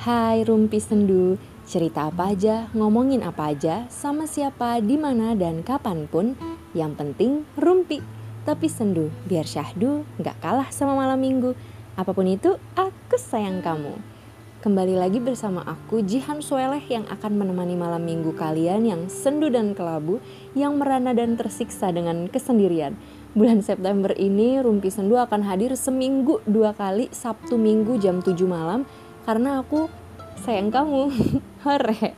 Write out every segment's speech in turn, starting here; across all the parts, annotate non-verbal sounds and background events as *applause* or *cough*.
Hai Rumpi Sendu, cerita apa aja, ngomongin apa aja, sama siapa, di mana dan kapan pun, yang penting rumpi. Tapi sendu, biar syahdu, gak kalah sama malam minggu. Apa pun itu, aku sayang kamu. Kembali lagi bersama aku Jihan Sueleh yang akan menemani malam minggu kalian yang sendu dan kelabu, yang merana dan tersiksa dengan kesendirian. Bulan September ini Rumpi Sendu akan hadir seminggu dua kali Sabtu Minggu jam 7 malam karena aku sayang kamu. *laughs* Hore.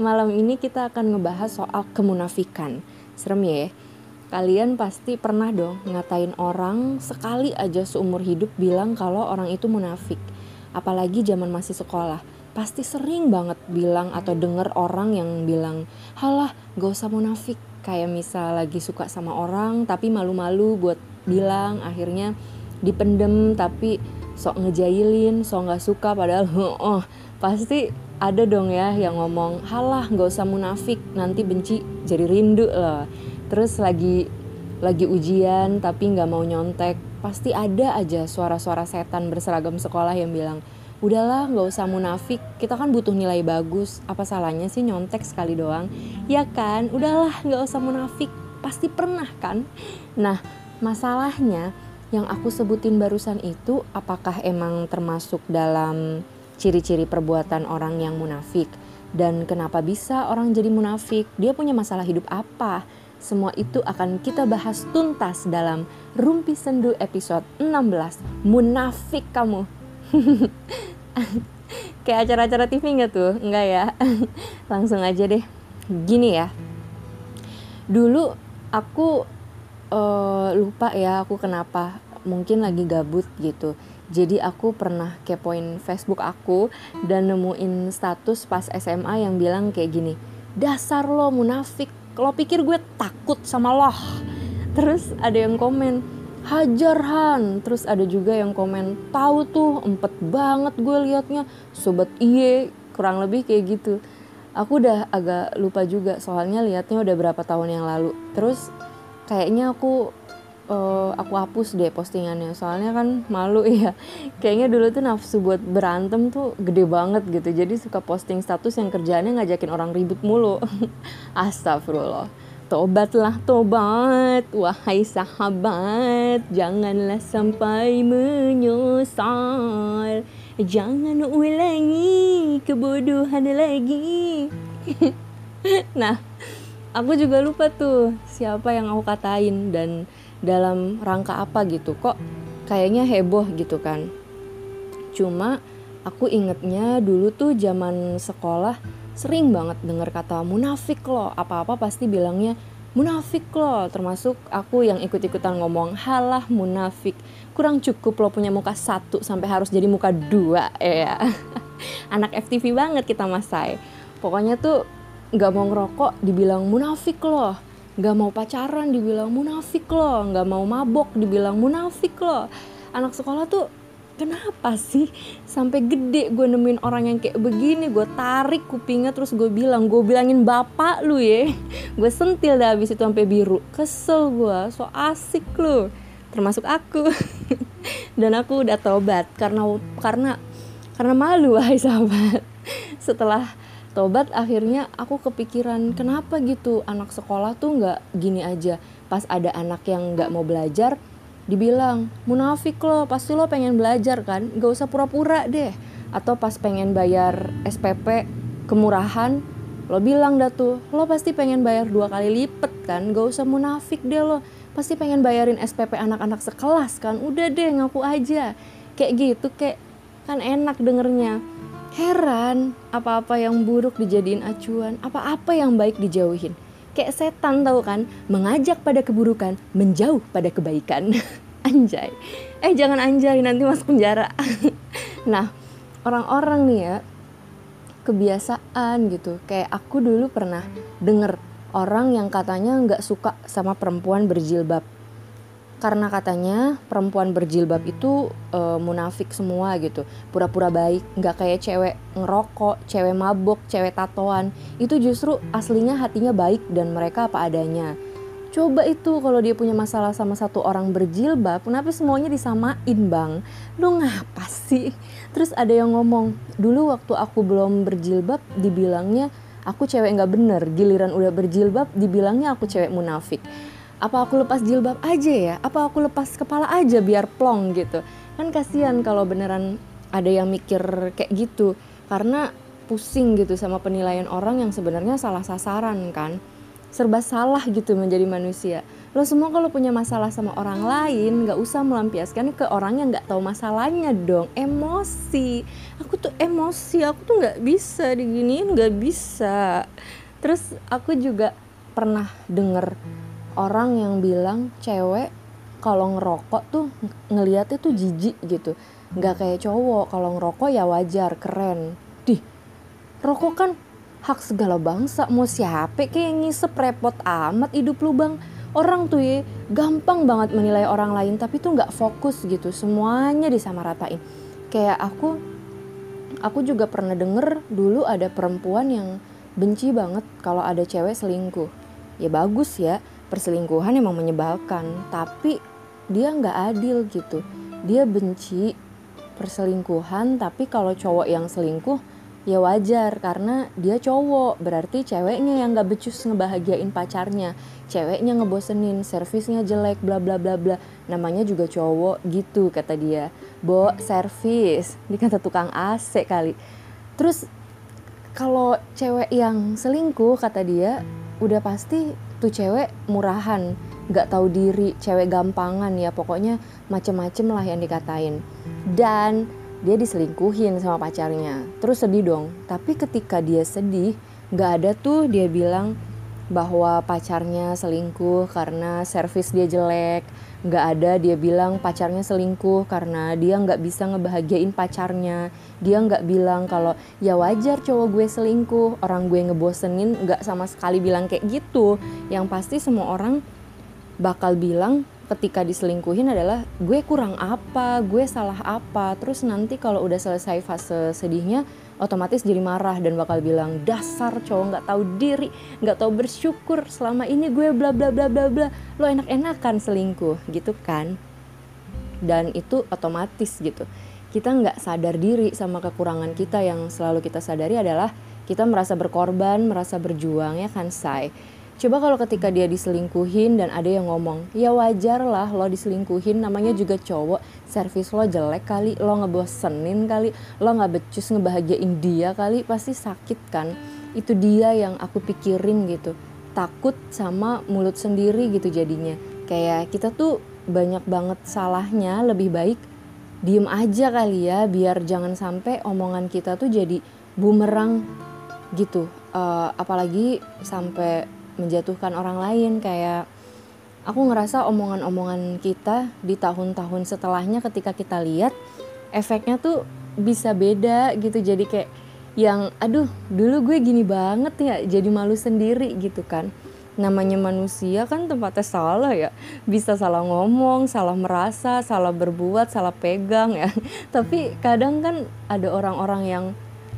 Malam ini kita akan ngebahas soal kemunafikan. Serem ya. Kalian pasti pernah dong ngatain orang sekali aja seumur hidup bilang kalau orang itu munafik. Apalagi zaman masih sekolah. Pasti sering banget bilang atau denger orang yang bilang, "Halah, gak usah munafik." Kayak misal lagi suka sama orang tapi malu-malu buat bilang, akhirnya dipendem tapi sok ngejailin, sok nggak suka padahal *laughs* oh pasti ada dong ya yang ngomong halah nggak usah munafik nanti benci jadi rindu loh terus lagi lagi ujian tapi nggak mau nyontek pasti ada aja suara-suara setan berseragam sekolah yang bilang udahlah nggak usah munafik kita kan butuh nilai bagus apa salahnya sih nyontek sekali doang? Ya kan udahlah nggak usah munafik pasti pernah kan? Nah masalahnya yang aku sebutin barusan itu apakah emang termasuk dalam ciri-ciri perbuatan orang yang munafik? Dan kenapa bisa orang jadi munafik? Dia punya masalah hidup apa? Semua itu akan kita bahas tuntas dalam Rumpi Sendu episode 16 Munafik kamu. *laughs* Kayak acara-acara TV nggak tuh? Enggak ya? *laughs* Langsung aja deh. Gini ya. Dulu aku uh, lupa ya aku kenapa. Mungkin lagi gabut gitu. Jadi aku pernah kepoin Facebook aku dan nemuin status pas SMA yang bilang kayak gini dasar lo munafik. Lo pikir gue takut sama lo. Terus ada yang komen hajar Han. Terus ada juga yang komen tahu tuh empet banget gue liatnya. Sobat iye kurang lebih kayak gitu. Aku udah agak lupa juga soalnya liatnya udah berapa tahun yang lalu. Terus kayaknya aku uh, aku hapus deh postingannya. Soalnya kan malu *laughs* ya. Kayaknya dulu tuh nafsu buat berantem tuh gede banget gitu. Jadi suka posting status yang kerjaannya ngajakin orang ribut mulu. *laughs* Astagfirullah. Tobatlah tobat wahai sahabat. Janganlah sampai menyesal. Jangan ulangi kebodohan lagi. *laughs* Nah aku juga lupa tuh siapa yang aku katain dan dalam rangka apa gitu. Kok kayaknya heboh gitu kan. Cuma aku ingetnya dulu tuh zaman sekolah sering banget denger kata munafik loh. Apa-apa pasti bilangnya munafik loh. Termasuk aku yang ikut-ikutan ngomong halah munafik. Kurang cukup lo punya muka satu sampai harus jadi muka dua ya. *laughs* Anak FTV banget kita masai pokoknya tuh nggak mau ngerokok dibilang munafik loh. Nggak mau pacaran dibilang munafik loh. Nggak mau mabok dibilang munafik loh. Anak sekolah tuh kenapa sih? Sampai gede gue nemuin orang yang kayak begini gue tarik kupingnya terus gue bilang gue bilangin bapak lu ya. *laughs* Gue sentil dah habis itu sampai biru. Kesel gue so asik lu. Termasuk aku. *laughs* Dan aku udah tobat karena karena karena malu *laughs* wahai sahabat. Setelah tobat akhirnya aku kepikiran kenapa gitu? Anak sekolah tuh nggak gini aja. Pas ada anak yang nggak mau belajar dibilang munafik lo pasti lo pengen belajar kan? Nggak usah pura-pura deh atau pas pengen bayar SPP kemurahan lo bilang dah tuh lo pasti pengen bayar dua kali lipet kan? Gak usah munafik deh lo. Pasti pengen bayarin SPP anak-anak sekelas kan? Udah deh ngaku aja kayak gitu kayak kan enak dengernya Heran, apa-apa yang buruk dijadiin acuan, apa-apa yang baik dijauhin. Kayak setan tahu kan, mengajak pada keburukan, menjauh pada kebaikan. *laughs* anjay. Eh jangan anjay, nanti masuk penjara. *laughs* nah, orang-orang nih ya, kebiasaan gitu. Kayak aku dulu pernah denger orang yang katanya nggak suka sama perempuan berjilbab karena katanya perempuan berjilbab itu e, munafik semua gitu pura-pura baik nggak kayak cewek ngerokok cewek mabok cewek tatoan itu justru aslinya hatinya baik dan mereka apa adanya Coba itu kalau dia punya masalah sama satu orang berjilbab, kenapa semuanya disamain bang? Lu ngapa sih? Terus ada yang ngomong, dulu waktu aku belum berjilbab dibilangnya aku cewek nggak bener, giliran udah berjilbab dibilangnya aku cewek munafik. Apa aku lepas jilbab aja ya? Apa aku lepas kepala aja biar plong gitu? Kan kasihan kalau beneran ada yang mikir kayak gitu, karena pusing gitu sama penilaian orang yang sebenarnya salah sasaran kan serba salah gitu menjadi manusia. Lo semua kalau punya masalah sama orang lain nggak usah melampiaskan ke orang yang nggak tahu masalahnya dong. Emosi, aku tuh emosi, aku tuh nggak bisa diginiin, nggak bisa. Terus aku juga pernah denger orang yang bilang cewek kalau ngerokok tuh ngeliatnya tuh jijik gitu. Nggak kayak cowok kalau ngerokok ya wajar keren. Dih rokok kan hak segala bangsa mau siapa kayak ngisep repot amat hidup lu bang? Orang tuh ya gampang banget menilai orang lain tapi tuh nggak fokus gitu semuanya disamaratain. Kayak aku aku juga pernah denger dulu ada perempuan yang benci banget kalau ada cewek selingkuh. Ya bagus ya perselingkuhan emang menyebalkan tapi dia nggak adil gitu. Dia benci perselingkuhan tapi kalau cowok yang selingkuh ya wajar karena dia cowok. Berarti ceweknya yang gak becus ngebahagiain pacarnya. Ceweknya ngebosenin servisnya jelek bla bla bla bla. Namanya juga cowok gitu kata dia. Bo servis dikata tukang AC kali. Terus kalau cewek yang selingkuh kata dia udah pasti tuh cewek murahan nggak tahu diri cewek gampangan ya pokoknya macem-macem lah yang dikatain. Dan dia diselingkuhin sama pacarnya. Terus sedih dong tapi ketika dia sedih nggak ada tuh dia bilang bahwa pacarnya selingkuh karena servis dia jelek. Nggak ada dia bilang pacarnya selingkuh karena dia nggak bisa ngebahagiain pacarnya. Dia nggak bilang kalau ya wajar cowok gue selingkuh orang gue ngebosenin. Nggak sama sekali bilang kayak gitu. Yang pasti semua orang bakal bilang ketika diselingkuhin adalah gue kurang apa, gue salah apa. Terus nanti kalau udah selesai fase sedihnya, otomatis jadi marah dan bakal bilang dasar cowok nggak tahu diri, nggak tahu bersyukur selama ini gue bla bla bla bla bla. Lo enak-enakan selingkuh gitu kan? Dan itu otomatis gitu. Kita nggak sadar diri sama kekurangan kita yang selalu kita sadari adalah kita merasa berkorban, merasa berjuang ya kan say Coba kalau ketika dia diselingkuhin dan ada yang ngomong, ya wajar lah lo diselingkuhin, namanya juga cowok, servis lo jelek kali, lo ngebosenin kali, lo gak becus ngebahagiain dia kali, pasti sakit kan. Itu dia yang aku pikirin gitu, takut sama mulut sendiri gitu jadinya. Kayak kita tuh banyak banget salahnya, lebih baik diem aja kali ya, biar jangan sampai omongan kita tuh jadi bumerang gitu. Uh, apalagi sampai menjatuhkan orang lain kayak aku ngerasa omongan-omongan kita di tahun-tahun setelahnya ketika kita lihat efeknya tuh bisa beda gitu. Jadi kayak yang aduh dulu gue gini banget ya jadi malu sendiri gitu kan. Namanya manusia kan tempatnya salah ya. Bisa salah ngomong salah merasa salah berbuat salah pegang ya. *laughs* Tapi kadang kan ada orang-orang yang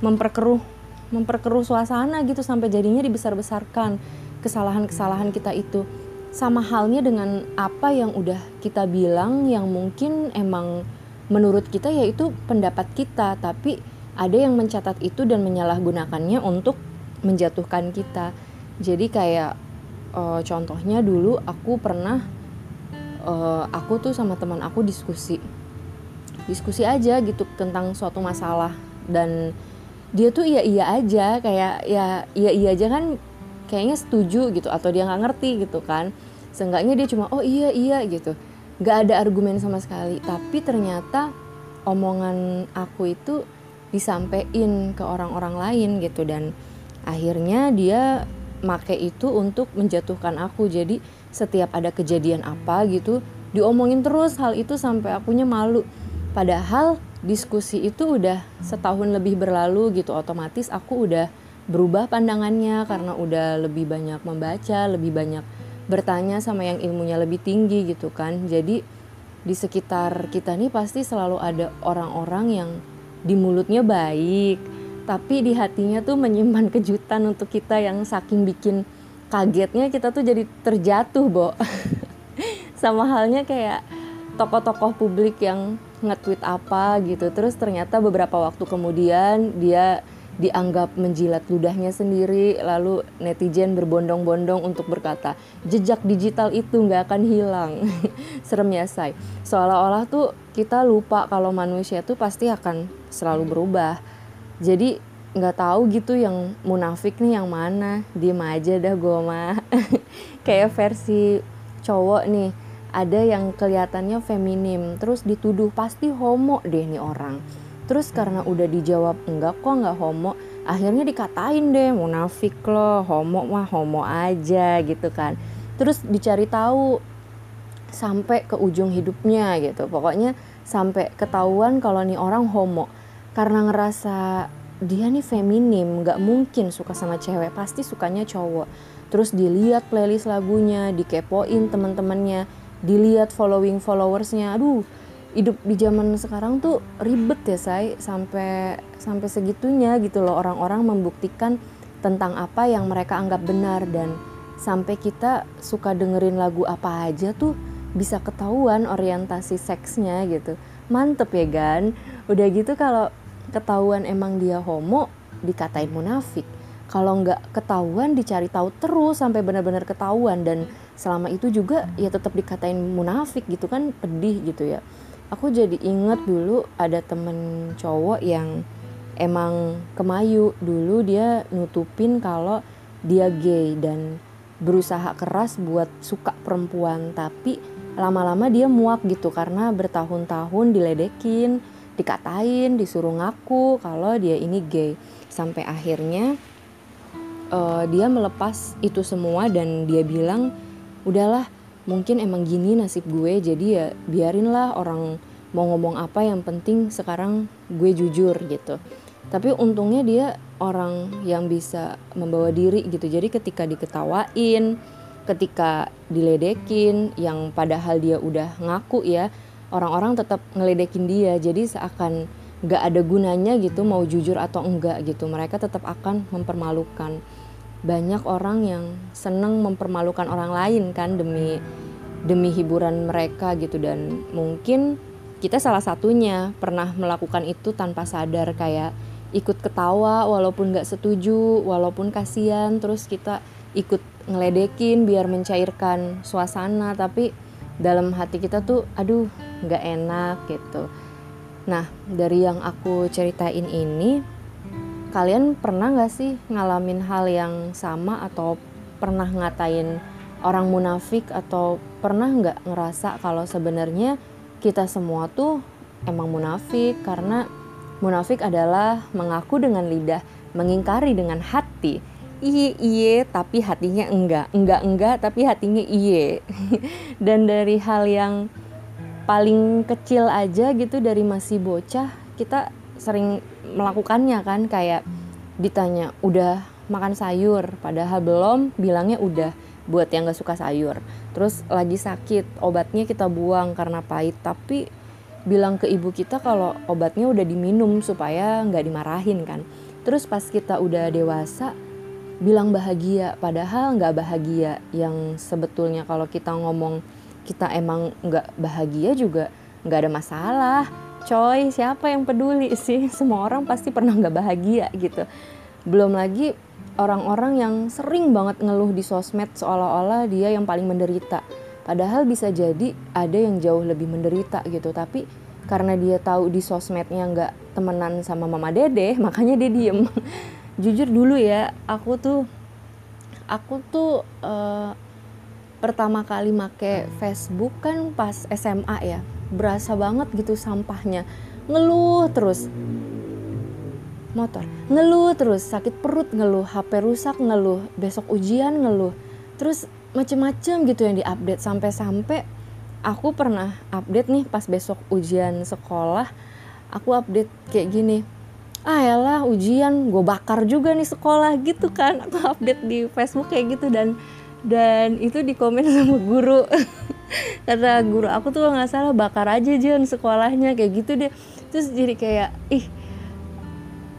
memperkeruh memperkeruh suasana gitu sampai jadinya dibesar-besarkan kesalahan-kesalahan kita itu. Sama halnya dengan apa yang udah kita bilang yang mungkin emang menurut kita yaitu pendapat kita tapi ada yang mencatat itu dan menyalahgunakannya untuk menjatuhkan kita. Jadi kayak uh, contohnya dulu aku pernah uh, aku tuh sama teman aku diskusi. Diskusi aja gitu tentang suatu masalah dan dia tuh iya iya aja kayak ya iya iya aja kan kayaknya setuju gitu atau dia nggak ngerti gitu kan. Seenggaknya dia cuma oh iya iya gitu. Nggak ada argumen sama sekali. Tapi ternyata omongan aku itu disampaikan ke orang-orang lain gitu. Dan akhirnya dia make itu untuk menjatuhkan aku. Jadi setiap ada kejadian apa gitu diomongin terus. Hal itu sampai akunya malu. Padahal diskusi itu udah setahun lebih berlalu gitu. Otomatis aku udah berubah pandangannya karena udah lebih banyak membaca, lebih banyak bertanya sama yang ilmunya lebih tinggi gitu kan. Jadi di sekitar kita nih pasti selalu ada orang-orang yang di mulutnya baik, tapi di hatinya tuh menyimpan kejutan untuk kita yang saking bikin kagetnya kita tuh jadi terjatuh bo *laughs* sama halnya kayak tokoh-tokoh publik yang nge-tweet apa gitu terus ternyata beberapa waktu kemudian dia dianggap menjilat ludahnya sendiri lalu netizen berbondong-bondong untuk berkata jejak digital itu nggak akan hilang. *laughs* Serem ya say seolah-olah tuh kita lupa kalau manusia tuh pasti akan selalu berubah. Jadi nggak tahu gitu yang munafik nih yang mana. Diem aja dah gue mah. *laughs* Kayak versi cowok nih ada yang kelihatannya feminim terus dituduh pasti homo deh nih orang terus karena udah dijawab enggak kok enggak homo akhirnya dikatain deh munafik loh homo mah homo aja gitu kan. Terus dicari tahu sampai ke ujung hidupnya gitu. Pokoknya sampai ketahuan kalau nih orang homo. Karena ngerasa dia nih feminim nggak mungkin suka sama cewek pasti sukanya cowok. Terus dilihat playlist lagunya dikepoin teman-temannya dilihat following followersnya. Aduh hidup di zaman sekarang tuh ribet ya say. Sampai sampai segitunya gitu loh orang-orang membuktikan tentang apa yang mereka anggap benar. Dan sampai kita suka dengerin lagu apa aja tuh bisa ketahuan orientasi seksnya gitu. Mantep ya gan? Udah gitu kalau ketahuan emang dia homo dikatain munafik. Kalau nggak ketahuan dicari tahu terus sampai benar-benar ketahuan. Dan selama itu juga ya tetap dikatain munafik gitu kan pedih gitu ya aku jadi inget dulu ada temen cowok yang emang kemayu. Dulu dia nutupin kalau dia gay dan berusaha keras buat suka perempuan. Tapi lama-lama dia muak gitu karena bertahun-tahun diledekin dikatain disuruh ngaku kalau dia ini gay. Sampai akhirnya uh, dia melepas itu semua dan dia bilang udahlah mungkin emang gini nasib gue jadi ya biarinlah orang mau ngomong apa yang penting sekarang gue jujur gitu. Tapi untungnya dia orang yang bisa membawa diri gitu. Jadi ketika diketawain ketika diledekin yang padahal dia udah ngaku ya orang-orang tetap ngeledekin dia. Jadi seakan gak ada gunanya gitu mau jujur atau enggak gitu. Mereka tetap akan mempermalukan banyak orang yang seneng mempermalukan orang lain kan demi demi hiburan mereka gitu. Dan mungkin kita salah satunya pernah melakukan itu tanpa sadar kayak ikut ketawa walaupun nggak setuju walaupun kasihan terus kita ikut ngeledekin biar mencairkan suasana. Tapi dalam hati kita tuh aduh nggak enak gitu. Nah dari yang aku ceritain ini kalian pernah gak sih ngalamin hal yang sama atau pernah ngatain orang munafik atau pernah nggak ngerasa kalau sebenarnya kita semua tuh emang munafik? Karena munafik adalah mengaku dengan lidah mengingkari dengan hati. Iye iye tapi hatinya enggak. Enggak enggak tapi hatinya iye. *laughs* Dan dari hal yang paling kecil aja gitu dari masih bocah kita sering melakukannya kan kayak ditanya udah makan sayur? Padahal belum bilangnya udah buat yang gak suka sayur. Terus lagi sakit obatnya kita buang karena pahit. Tapi bilang ke ibu kita kalau obatnya udah diminum supaya nggak dimarahin kan. Terus pas kita udah dewasa bilang bahagia. Padahal nggak bahagia yang sebetulnya kalau kita ngomong kita emang nggak bahagia juga nggak ada masalah coy siapa yang peduli sih? *laughs* Semua orang pasti pernah nggak bahagia gitu. Belum lagi orang-orang yang sering banget ngeluh di sosmed seolah-olah dia yang paling menderita. Padahal bisa jadi ada yang jauh lebih menderita gitu. Tapi karena dia tahu di sosmednya nggak temenan sama mama dede *laughs* makanya dia diem. *laughs* Jujur dulu ya aku tuh aku tuh uh, pertama kali make Facebook kan pas SMA ya berasa banget gitu sampahnya. Ngeluh terus. Motor. Ngeluh terus. Sakit perut ngeluh HP rusak ngeluh besok ujian ngeluh. Terus macem-macem gitu yang diupdate. Sampai-sampai aku pernah update nih pas besok ujian sekolah aku update kayak gini. Ah yalah ujian. Gue bakar juga nih sekolah gitu kan. Aku update di Facebook kayak gitu dan dan itu di komen sama guru. *laughs* Kata guru aku tuh nggak salah bakar aja Jon sekolahnya. Kayak gitu deh. Terus jadi kayak ih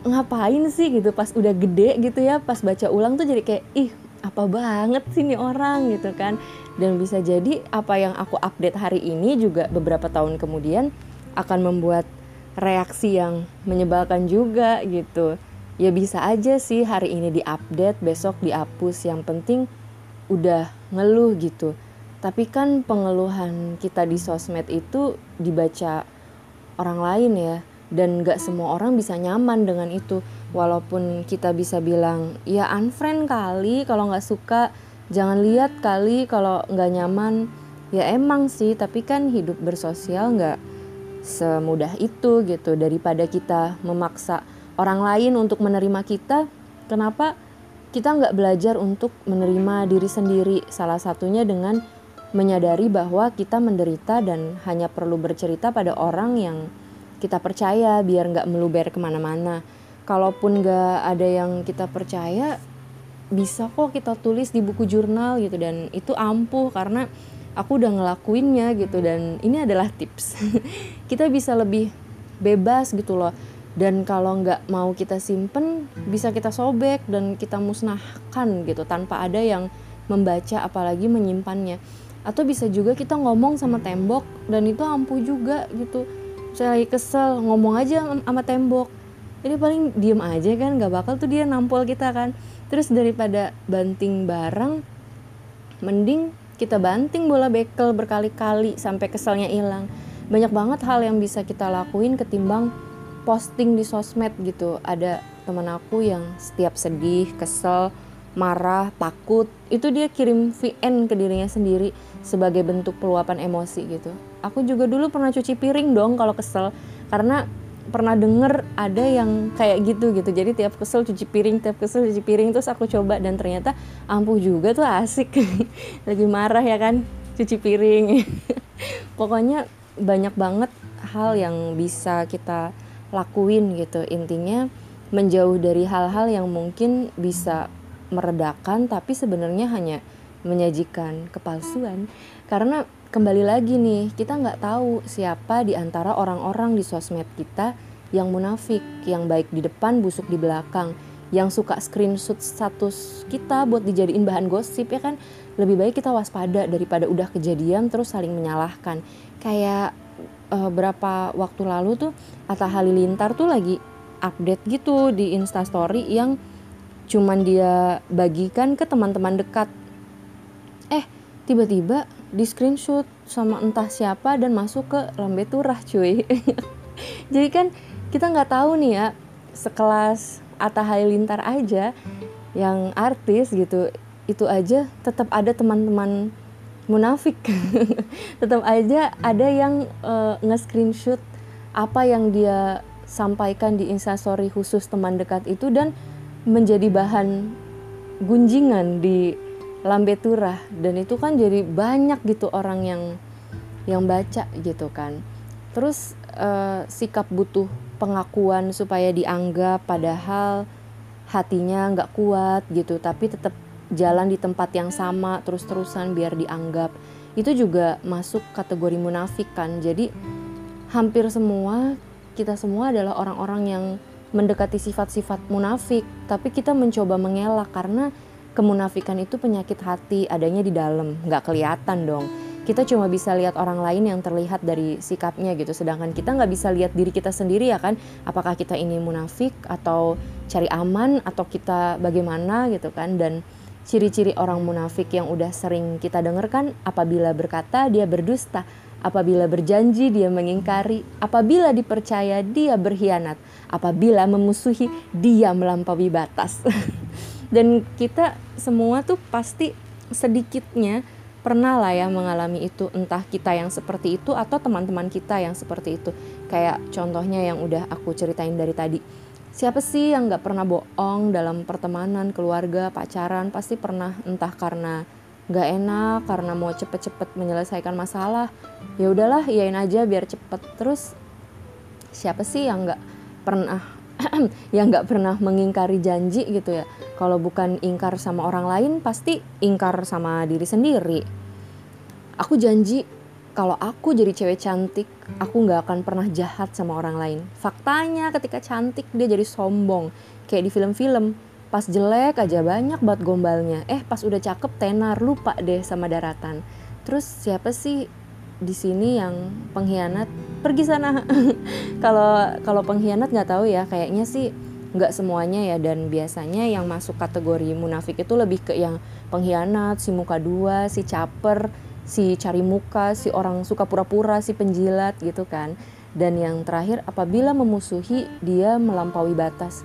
ngapain sih? Gitu pas udah gede gitu ya pas baca ulang tuh jadi kayak ih apa banget sih nih orang? Gitu kan. Dan bisa jadi apa yang aku update hari ini juga beberapa tahun kemudian akan membuat reaksi yang menyebalkan juga gitu. Ya bisa aja sih hari ini diupdate besok dihapus. Yang penting udah ngeluh gitu. Tapi kan pengeluhan kita di sosmed itu dibaca orang lain ya. Dan gak semua orang bisa nyaman dengan itu. Walaupun kita bisa bilang ya unfriend kali kalau nggak suka. Jangan lihat kali kalau nggak nyaman. Ya emang sih. Tapi kan hidup bersosial nggak semudah itu gitu. Daripada kita memaksa orang lain untuk menerima kita kenapa kita nggak belajar untuk menerima diri sendiri salah satunya dengan menyadari bahwa kita menderita dan hanya perlu bercerita pada orang yang kita percaya biar nggak meluber ke mana-mana. Kalaupun nggak ada yang kita percaya, bisa kok kita tulis di buku jurnal gitu dan itu ampuh karena aku udah ngelakuinnya gitu dan ini adalah tips. *laughs* kita bisa lebih bebas gitu loh. Dan kalau nggak mau kita simpen, bisa kita sobek dan kita musnahkan gitu tanpa ada yang membaca apalagi menyimpannya. Atau bisa juga kita ngomong sama tembok dan itu ampuh juga gitu. Saya lagi kesel ngomong aja sama tembok. Ini paling diem aja kan gak bakal tuh dia nampol kita kan. Terus daripada banting barang mending kita banting bola bekel berkali-kali sampai keselnya hilang. Banyak banget hal yang bisa kita lakuin ketimbang posting di sosmed gitu ada teman aku yang setiap sedih kesel marah, takut, itu dia kirim VN ke dirinya sendiri sebagai bentuk peluapan emosi gitu. Aku juga dulu pernah cuci piring dong kalau kesel karena pernah denger ada yang kayak gitu gitu. Jadi tiap kesel cuci piring, tiap kesel cuci piring terus aku coba dan ternyata ampuh juga tuh asik. *laughs* Lagi marah ya kan, cuci piring. *laughs* Pokoknya banyak banget hal yang bisa kita lakuin gitu. Intinya menjauh dari hal-hal yang mungkin bisa meredakan tapi sebenarnya hanya menyajikan kepalsuan. Karena kembali lagi nih kita nggak tahu siapa di antara orang-orang di sosmed kita yang munafik yang baik di depan busuk di belakang yang suka screenshot status kita buat dijadiin bahan gosip ya kan? Lebih baik kita waspada daripada udah kejadian terus saling menyalahkan. Kayak uh, berapa waktu lalu tuh Atta Halilintar tuh lagi update gitu di instastory yang cuman dia bagikan ke teman-teman dekat. Eh tiba-tiba di screenshot sama entah siapa dan masuk ke lambe turah cuy. *laughs* Jadi kan kita nggak tahu nih ya sekelas Atta Halilintar aja yang artis gitu itu aja tetap ada teman-teman munafik. *laughs* Tetap aja ada yang uh, nge-screenshot apa yang dia sampaikan di instastory khusus teman dekat itu dan menjadi bahan gunjingan di lambe turah. Dan itu kan jadi banyak gitu orang yang yang baca gitu kan. Terus uh, sikap butuh pengakuan supaya dianggap padahal hatinya nggak kuat gitu tapi tetap jalan di tempat yang sama terus-terusan biar dianggap. Itu juga masuk kategori munafik kan. Jadi hampir semua kita semua adalah orang-orang yang mendekati sifat-sifat munafik, tapi kita mencoba mengelak karena kemunafikan itu penyakit hati adanya di dalam, nggak kelihatan dong. Kita cuma bisa lihat orang lain yang terlihat dari sikapnya gitu, sedangkan kita nggak bisa lihat diri kita sendiri ya kan, apakah kita ini munafik atau cari aman atau kita bagaimana gitu kan, dan ciri-ciri orang munafik yang udah sering kita dengarkan apabila berkata dia berdusta, apabila berjanji dia mengingkari, apabila dipercaya dia berkhianat apabila memusuhi dia melampaui batas. *laughs* Dan kita semua tuh pasti sedikitnya pernah lah ya mengalami itu entah kita yang seperti itu atau teman-teman kita yang seperti itu kayak contohnya yang udah aku ceritain dari tadi siapa sih yang nggak pernah bohong dalam pertemanan keluarga pacaran? Pasti pernah entah karena nggak enak karena mau cepet-cepet menyelesaikan masalah. Ya udahlah iyain aja biar cepet. Terus siapa sih yang nggak pernah *clears throat* yang nggak pernah mengingkari janji gitu ya? Kalau bukan ingkar sama orang lain pasti ingkar sama diri sendiri. Aku janji kalau aku jadi cewek cantik aku nggak akan pernah jahat sama orang lain. Faktanya ketika cantik dia jadi sombong. Kayak di film-film pas jelek aja banyak buat gombalnya. Eh pas udah cakep tenar lupa deh sama daratan. Terus siapa sih di sini yang pengkhianat? Pergi sana. *laughs* Kalau kalau pengkhianat nggak tahu ya kayaknya sih nggak semuanya ya. Dan biasanya yang masuk kategori munafik itu lebih ke yang pengkhianat si muka dua si caper si cari muka si orang suka pura-pura si penjilat gitu kan. Dan yang terakhir apabila memusuhi dia melampaui batas.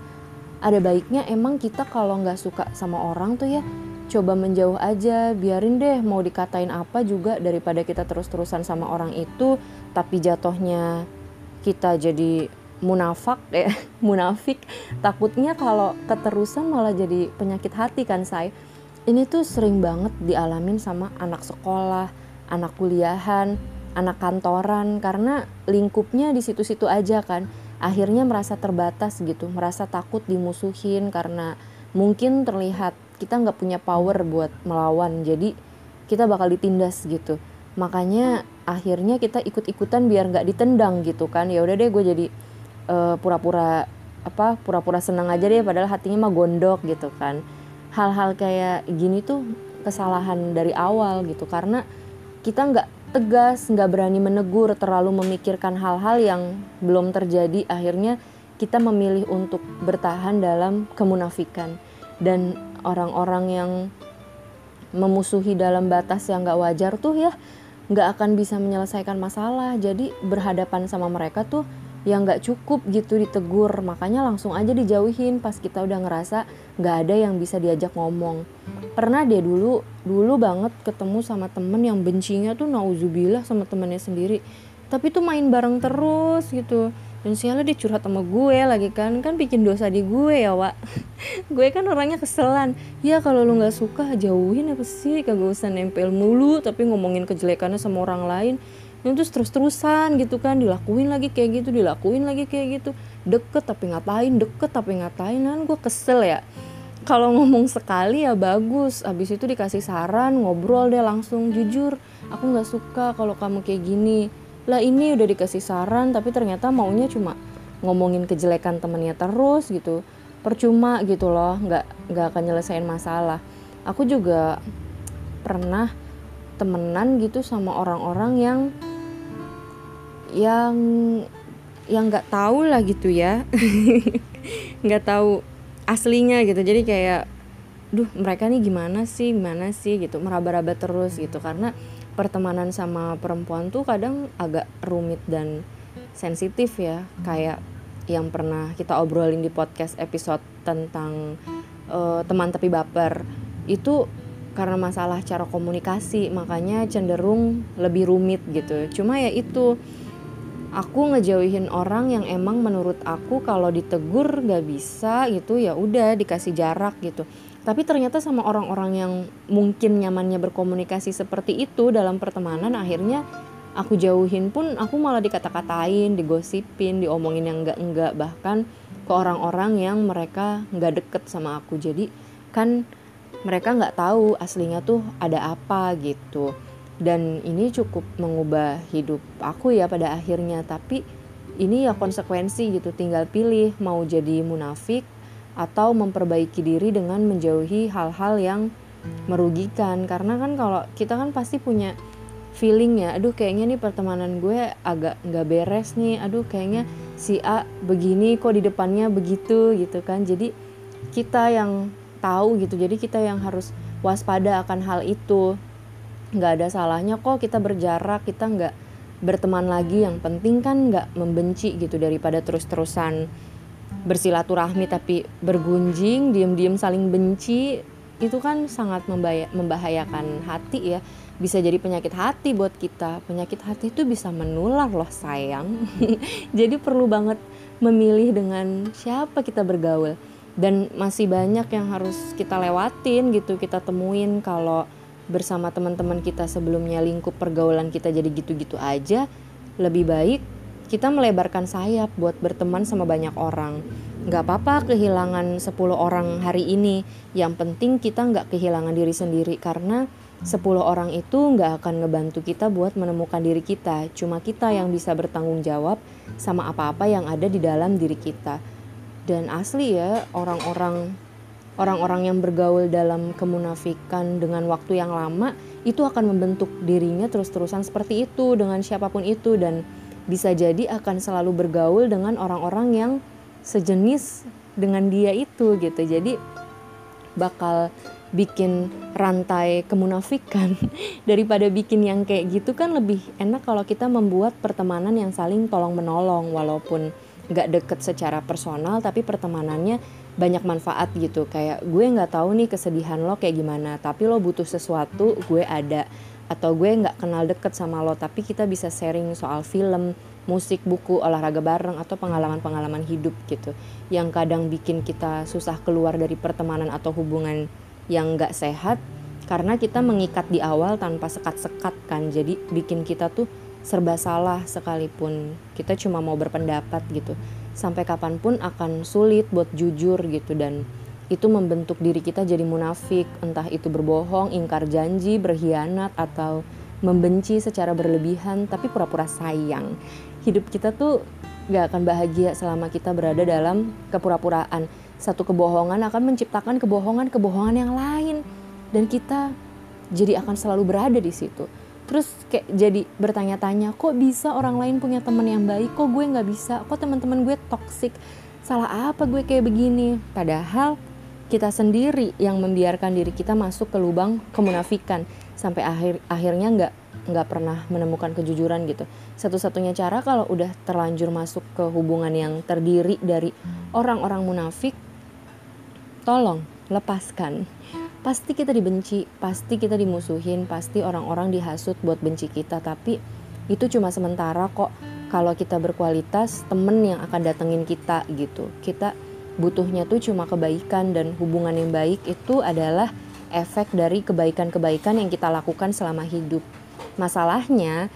Ada baiknya emang kita kalau nggak suka sama orang tuh ya coba menjauh aja biarin deh mau dikatain apa juga daripada kita terus-terusan sama orang itu tapi jatuhnya kita jadi munafak ya *laughs* munafik. Takutnya kalau keterusan malah jadi penyakit hati kan saya ini tuh sering banget dialamin sama anak sekolah anak kuliahan anak kantoran karena lingkupnya di situ-situ aja kan. Akhirnya merasa terbatas gitu merasa takut dimusuhin karena mungkin terlihat kita nggak punya power buat melawan jadi kita bakal ditindas gitu. Makanya akhirnya kita ikut-ikutan biar nggak ditendang gitu kan. Ya udah deh gue jadi pura pura-pura apa pura-pura senang aja deh padahal hatinya mah gondok gitu kan hal-hal kayak gini tuh kesalahan dari awal gitu. Karena kita nggak tegas nggak berani menegur terlalu memikirkan hal-hal yang belum terjadi. Akhirnya kita memilih untuk bertahan dalam kemunafikan. Dan orang-orang yang memusuhi dalam batas yang nggak wajar tuh ya nggak akan bisa menyelesaikan masalah. Jadi berhadapan sama mereka tuh yang nggak cukup gitu ditegur. Makanya langsung aja dijauhin pas kita udah ngerasa nggak ada yang bisa diajak ngomong. Pernah dia dulu dulu banget ketemu sama temen yang bencinya tuh nauzubillah sama temennya sendiri. Tapi tuh main bareng terus gitu. Dan sialnya dia curhat sama gue lagi kan kan bikin dosa di gue ya wak. *laughs* Gue kan orangnya keselan. Ya kalau lu nggak suka jauhin apa sih? Kagak usah nempel mulu tapi ngomongin kejelekannya sama orang lain terus terus-terusan gitu kan dilakuin lagi kayak gitu dilakuin lagi kayak gitu. Deket tapi ngapain deket tapi ngapain. Kan gue kesel ya. Kalau ngomong sekali ya bagus. Abis itu dikasih saran ngobrol deh langsung jujur. Aku nggak suka kalau kamu kayak gini. Lah ini udah dikasih saran tapi ternyata maunya cuma ngomongin kejelekan temennya terus gitu. Percuma gitu loh nggak nggak akan nyelesain masalah. Aku juga pernah temenan gitu sama orang-orang yang yang yang nggak tahu lah gitu ya. *laughs* Nggak tahu aslinya gitu. Jadi kayak duh mereka nih gimana sih gimana sih? gitu. Meraba-raba terus gitu. Karena pertemanan sama perempuan tuh kadang agak rumit dan sensitif ya. Kayak yang pernah kita obrolin di podcast episode tentang uh, teman tapi baper. Itu karena masalah cara komunikasi makanya cenderung lebih rumit gitu. Cuma ya itu aku ngejauhin orang yang emang menurut aku kalau ditegur gak bisa gitu ya udah dikasih jarak gitu. Tapi ternyata sama orang-orang yang mungkin nyamannya berkomunikasi seperti itu dalam pertemanan akhirnya aku jauhin pun aku malah dikata-katain digosipin diomongin yang enggak-enggak bahkan ke orang-orang yang mereka nggak deket sama aku. Jadi kan mereka nggak tahu aslinya tuh ada apa gitu dan ini cukup mengubah hidup aku ya pada akhirnya. Tapi ini ya konsekuensi gitu. Tinggal pilih mau jadi munafik atau memperbaiki diri dengan menjauhi hal-hal yang merugikan. Karena kan kalau kita kan pasti punya feeling ya aduh kayaknya nih pertemanan gue agak nggak beres nih. Aduh kayaknya si A begini kok di depannya begitu gitu kan. Jadi kita yang tahu gitu. Jadi kita yang harus waspada akan hal itu nggak ada salahnya kok kita berjarak kita nggak berteman lagi. Yang penting kan nggak membenci gitu daripada terus-terusan bersilaturahmi tapi bergunjing diem-diem saling benci itu kan sangat membahayakan hati ya. Bisa jadi penyakit hati buat kita. Penyakit hati itu bisa menular loh sayang. *laughs* Jadi perlu banget memilih dengan siapa kita bergaul. Dan masih banyak yang harus kita lewatin gitu kita temuin kalau bersama teman-teman kita sebelumnya lingkup pergaulan kita jadi gitu-gitu aja lebih baik kita melebarkan sayap buat berteman sama banyak orang. Nggak apa-apa kehilangan 10 orang hari ini. Yang penting kita nggak kehilangan diri sendiri karena 10 orang itu nggak akan ngebantu kita buat menemukan diri kita. Cuma kita yang bisa bertanggung jawab sama apa-apa yang ada di dalam diri kita. Dan asli ya orang-orang orang-orang yang bergaul dalam kemunafikan dengan waktu yang lama itu akan membentuk dirinya terus-terusan seperti itu dengan siapa pun itu dan bisa jadi akan selalu bergaul dengan orang-orang yang sejenis dengan dia itu gitu. Jadi bakal bikin rantai kemunafikan *laughs* daripada bikin yang kayak gitu kan lebih enak kalau kita membuat pertemanan yang saling tolong menolong walaupun nggak deket secara personal tapi pertemanannya banyak manfaat gitu. Kayak gue nggak tahu nih kesedihan lo kayak gimana tapi lo butuh sesuatu gue ada. Atau gue nggak kenal deket sama lo tapi kita bisa sharing soal film musik buku olahraga bareng atau pengalaman-pengalaman hidup gitu. Yang kadang bikin kita susah keluar dari pertemanan atau hubungan yang nggak sehat karena kita mengikat di awal tanpa sekat-sekat kan. Jadi bikin kita tuh serba salah sekalipun. Kita cuma mau berpendapat gitu sampai kapan pun akan sulit buat jujur gitu. Dan itu membentuk diri kita jadi munafik. Entah itu berbohong, ingkar janji, berkhianat atau membenci secara berlebihan tapi pura-pura sayang. Hidup kita tuh gak akan bahagia selama kita berada dalam kepura-puraan. Satu kebohongan akan menciptakan kebohongan-kebohongan yang lain. Dan kita jadi akan selalu berada di situ terus kayak jadi bertanya-tanya kok bisa orang lain punya teman yang baik? Kok gue nggak bisa? Kok teman-teman gue toksik salah apa gue kayak begini? Padahal kita sendiri yang membiarkan diri kita masuk ke lubang kemunafikan. Sampai akhir akhirnya nggak nggak pernah menemukan kejujuran gitu. Satu-satunya cara kalau udah terlanjur masuk ke hubungan yang terdiri dari orang-orang munafik tolong lepaskan pasti kita dibenci, pasti kita dimusuhin, pasti orang-orang dihasut buat benci kita, tapi itu cuma sementara kok. Kalau kita berkualitas, temen yang akan datengin kita gitu. Kita butuhnya tuh cuma kebaikan dan hubungan yang baik itu adalah efek dari kebaikan-kebaikan yang kita lakukan selama hidup. Masalahnya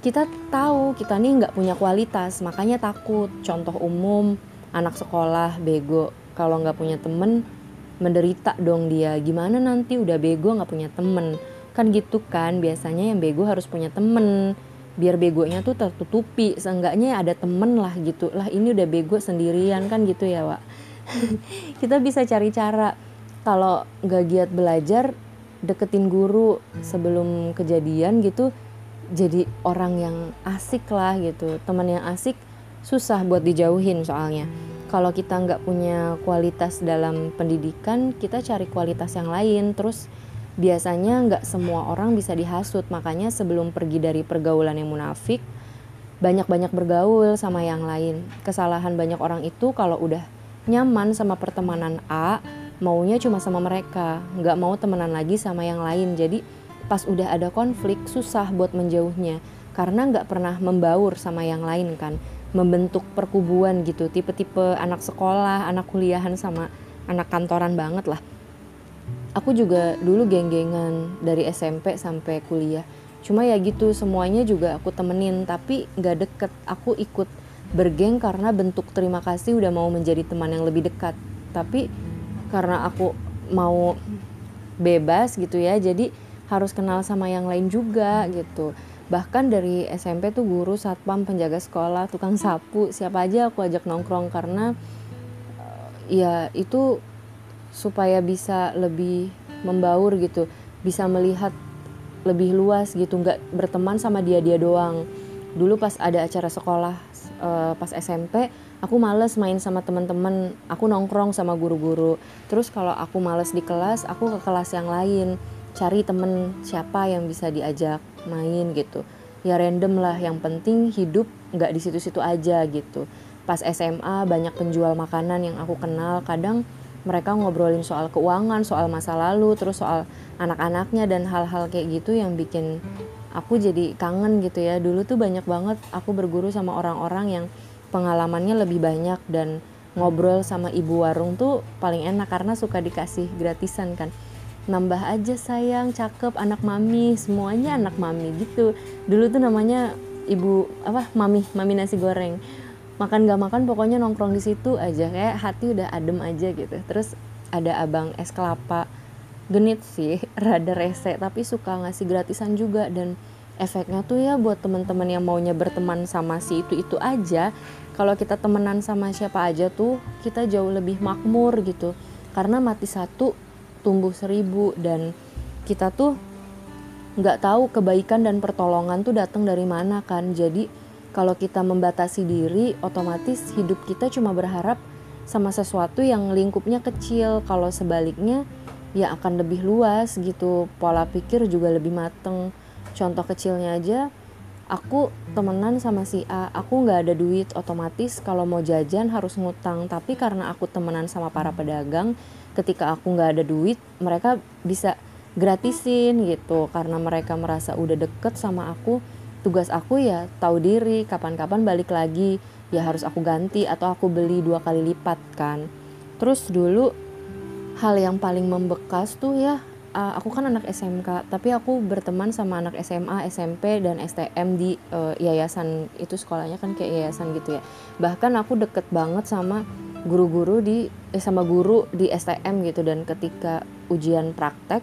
kita tahu kita nih nggak punya kualitas, makanya takut. Contoh umum, anak sekolah bego, kalau nggak punya temen menderita dong dia. Gimana nanti? Udah bego nggak punya temen. Kan gitu kan biasanya yang bego harus punya temen. Biar begonya tuh tertutupi. Seenggaknya ada temen lah gitu. Lah ini udah bego sendirian kan gitu ya Wak? *laughs* Kita bisa cari cara. Kalau nggak giat belajar deketin guru sebelum kejadian gitu jadi orang yang asik lah gitu. Teman yang asik susah buat dijauhin soalnya kalau kita nggak punya kualitas dalam pendidikan kita cari kualitas yang lain. Terus biasanya nggak semua orang bisa dihasut. Makanya sebelum pergi dari pergaulan yang munafik banyak-banyak bergaul sama yang lain. Kesalahan banyak orang itu kalau udah nyaman sama pertemanan A maunya cuma sama mereka. Nggak mau temenan lagi sama yang lain. Jadi pas udah ada konflik susah buat menjauhnya. Karena nggak pernah membaur sama yang lain kan membentuk perkubuan gitu. Tipe-tipe anak sekolah anak kuliahan sama anak kantoran banget lah. Aku juga dulu geng-gengan dari SMP sampai kuliah. Cuma ya gitu semuanya juga aku temenin tapi nggak deket. Aku ikut bergeng karena bentuk terima kasih udah mau menjadi teman yang lebih dekat. Tapi karena aku mau bebas gitu ya jadi harus kenal sama yang lain juga gitu bahkan dari SMP tuh guru satpam penjaga sekolah tukang sapu. Siapa aja aku ajak nongkrong karena uh, ya itu supaya bisa lebih membaur gitu. Bisa melihat lebih luas gitu nggak berteman sama dia dia doang. Dulu pas ada acara sekolah uh, pas SMP aku males main sama teman-teman. Aku nongkrong sama guru-guru. Terus kalau aku males di kelas aku ke kelas yang lain cari temen siapa yang bisa diajak main gitu. Ya random lah yang penting hidup nggak di situ-situ aja gitu. Pas SMA banyak penjual makanan yang aku kenal kadang mereka ngobrolin soal keuangan soal masa lalu terus soal anak-anaknya dan hal-hal kayak gitu yang bikin aku jadi kangen gitu ya. Dulu tuh banyak banget aku berguru sama orang-orang yang pengalamannya lebih banyak dan ngobrol sama ibu warung tuh paling enak karena suka dikasih gratisan kan nambah aja sayang cakep anak mami semuanya anak mami gitu. Dulu tuh namanya ibu apa mami mami nasi goreng. Makan gak makan pokoknya nongkrong di situ aja. Kayak hati udah adem aja gitu. Terus ada abang es kelapa. Genit sih *laughs* rada rese tapi suka ngasih gratisan juga. Dan efeknya tuh ya buat teman-teman yang maunya berteman sama si itu itu aja. Kalau kita temenan sama siapa aja tuh kita jauh lebih makmur gitu. Karena mati satu tumbuh seribu dan kita tuh nggak tahu kebaikan dan pertolongan tuh datang dari mana kan. Jadi kalau kita membatasi diri otomatis hidup kita cuma berharap sama sesuatu yang lingkupnya kecil. Kalau sebaliknya ya akan lebih luas gitu. Pola pikir juga lebih mateng. Contoh kecilnya aja aku temenan sama si A. Aku nggak ada duit otomatis kalau mau jajan harus ngutang. Tapi karena aku temenan sama para pedagang ketika aku nggak ada duit mereka bisa gratisin gitu. Karena mereka merasa udah deket sama aku tugas aku ya tahu diri kapan-kapan balik lagi. Ya harus aku ganti atau aku beli dua kali lipat kan. Terus dulu hal yang paling membekas tuh ya uh, aku kan anak SMK tapi aku berteman sama anak SMA SMP dan STM di uh, yayasan itu sekolahnya kan kayak yayasan gitu ya. Bahkan aku deket banget sama guru-guru di eh, sama guru di STM gitu. Dan ketika ujian praktek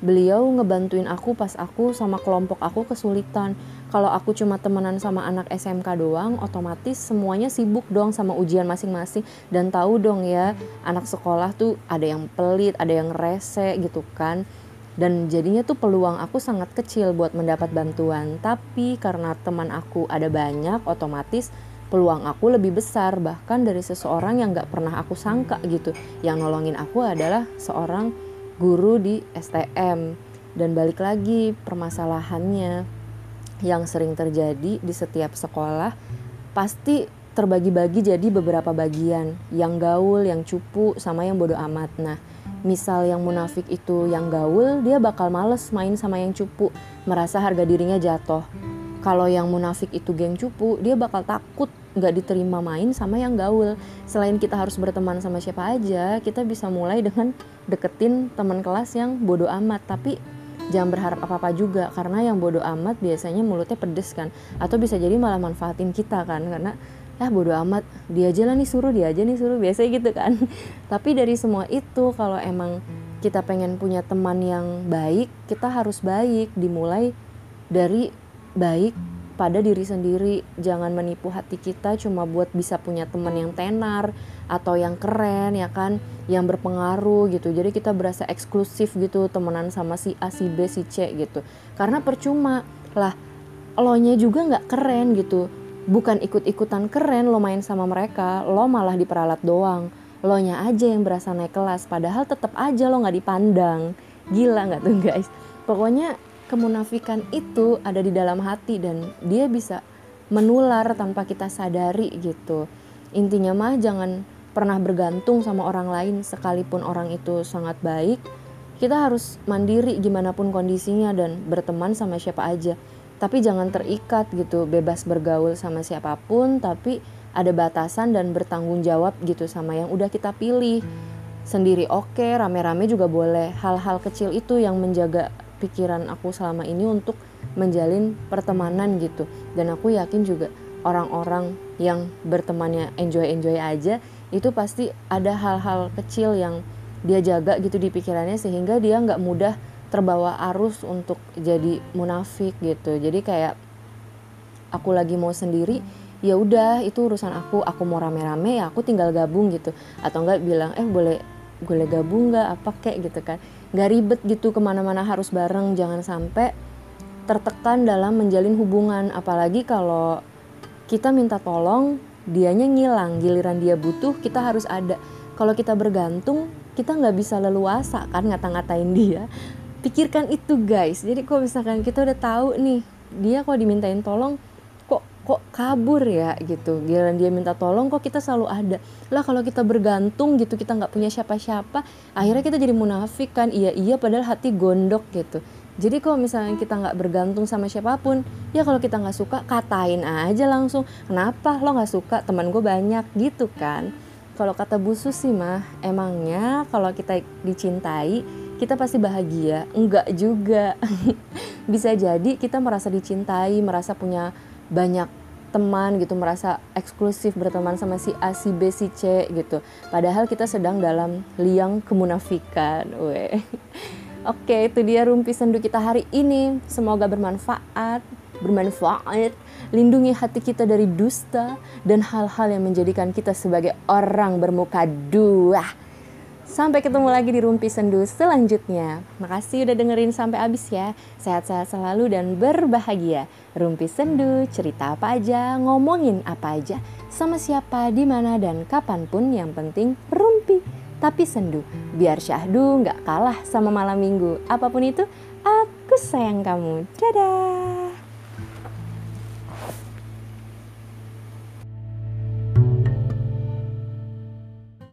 beliau ngebantuin aku pas aku sama kelompok aku kesulitan. Kalau aku cuma temenan sama anak SMK doang otomatis semuanya sibuk dong sama ujian masing-masing. Dan tahu dong ya anak sekolah tuh ada yang pelit ada yang rese gitu kan. Dan jadinya tuh peluang aku sangat kecil buat mendapat bantuan. Tapi karena teman aku ada banyak otomatis peluang aku lebih besar bahkan dari seseorang yang gak pernah aku sangka gitu yang nolongin aku adalah seorang guru di STM dan balik lagi permasalahannya yang sering terjadi di setiap sekolah pasti terbagi-bagi jadi beberapa bagian yang gaul, yang cupu, sama yang bodoh amat. Nah, misal yang munafik itu yang gaul, dia bakal males main sama yang cupu, merasa harga dirinya jatuh. Kalau yang munafik itu geng cupu, dia bakal takut nggak diterima main sama yang gaul. Selain kita harus berteman sama siapa aja, kita bisa mulai dengan deketin teman kelas yang bodoh amat. Tapi jangan berharap apa-apa juga karena yang bodoh amat biasanya mulutnya pedes kan. Atau bisa jadi malah manfaatin kita kan karena ya bodoh amat dia aja lah nih suruh dia aja nih suruh *laughs* biasanya gitu kan. Tapi dari semua itu kalau emang kita pengen punya teman yang baik, kita harus baik dimulai dari baik pada diri sendiri. Jangan menipu hati kita cuma buat bisa punya teman yang tenar atau yang keren ya kan? Yang berpengaruh gitu. Jadi kita berasa eksklusif gitu temenan sama si A si B si C gitu. Karena percuma. Lah lo nya juga nggak keren gitu. Bukan ikut-ikutan keren lo main sama mereka lo malah diperalat doang. Lo nya aja yang berasa naik kelas padahal tetap aja lo nggak dipandang. Gila nggak tuh guys? Pokoknya kemunafikan itu ada di dalam hati dan dia bisa menular tanpa kita sadari gitu. Intinya mah jangan pernah bergantung sama orang lain sekalipun orang itu sangat baik. Kita harus mandiri gimana pun kondisinya dan berteman sama siapa aja. Tapi jangan terikat gitu, bebas bergaul sama siapa pun tapi ada batasan dan bertanggung jawab gitu sama yang udah kita pilih. Sendiri oke, okay, rame-rame juga boleh. Hal-hal kecil itu yang menjaga pikiran aku selama ini untuk menjalin pertemanan gitu. Dan aku yakin juga orang-orang yang bertemannya enjoy-enjoy aja itu pasti ada hal-hal kecil yang dia jaga gitu di pikirannya sehingga dia nggak mudah terbawa arus untuk jadi munafik gitu. Jadi kayak aku lagi mau sendiri ya udah itu urusan aku. Aku mau rame-rame ya aku tinggal gabung gitu. Atau enggak bilang eh boleh boleh gabung nggak? Apa kek? gitu kan nggak ribet gitu ke mana-mana harus bareng jangan sampai tertekan dalam menjalin hubungan. Apalagi kalau kita minta tolong dianya ngilang giliran dia butuh kita harus ada. Kalau kita bergantung kita nggak bisa leluasa kan ngata-ngatain dia. Pikirkan itu guys. Jadi kok misalkan kita udah tahu nih dia kok dimintain tolong kok kabur ya gitu. Giliran dia minta tolong kok kita selalu ada. Lah kalau kita bergantung gitu kita nggak punya siapa-siapa akhirnya kita jadi munafik kan. Iya iya padahal hati gondok gitu. Jadi kalau misalnya kita nggak bergantung sama siapa pun ya kalau kita nggak suka katain aja langsung. Kenapa lo nggak suka? Teman gue banyak gitu kan. Kalau kata busu sih mah emangnya kalau kita dicintai kita pasti bahagia? Enggak juga. *laughs* Bisa jadi kita merasa dicintai merasa punya banyak teman gitu merasa eksklusif berteman sama si A, si B, si C gitu. Padahal kita sedang dalam liang kemunafikan. Weh. *laughs* Oke, itu dia rumpi sendu kita hari ini. Semoga bermanfaat, bermanfaat. Lindungi hati kita dari dusta dan hal-hal yang menjadikan kita sebagai orang bermuka dua. Sampai ketemu lagi di Rumpi Sendu selanjutnya. Makasih udah dengerin sampai habis ya. Sehat-sehat selalu dan berbahagia. Rumpi Sendu, cerita apa aja, ngomongin apa aja, sama siapa, di mana dan kapan pun yang penting rumpi. Tapi sendu, biar syahdu nggak kalah sama malam minggu. Apa pun itu, aku sayang kamu. Dadah!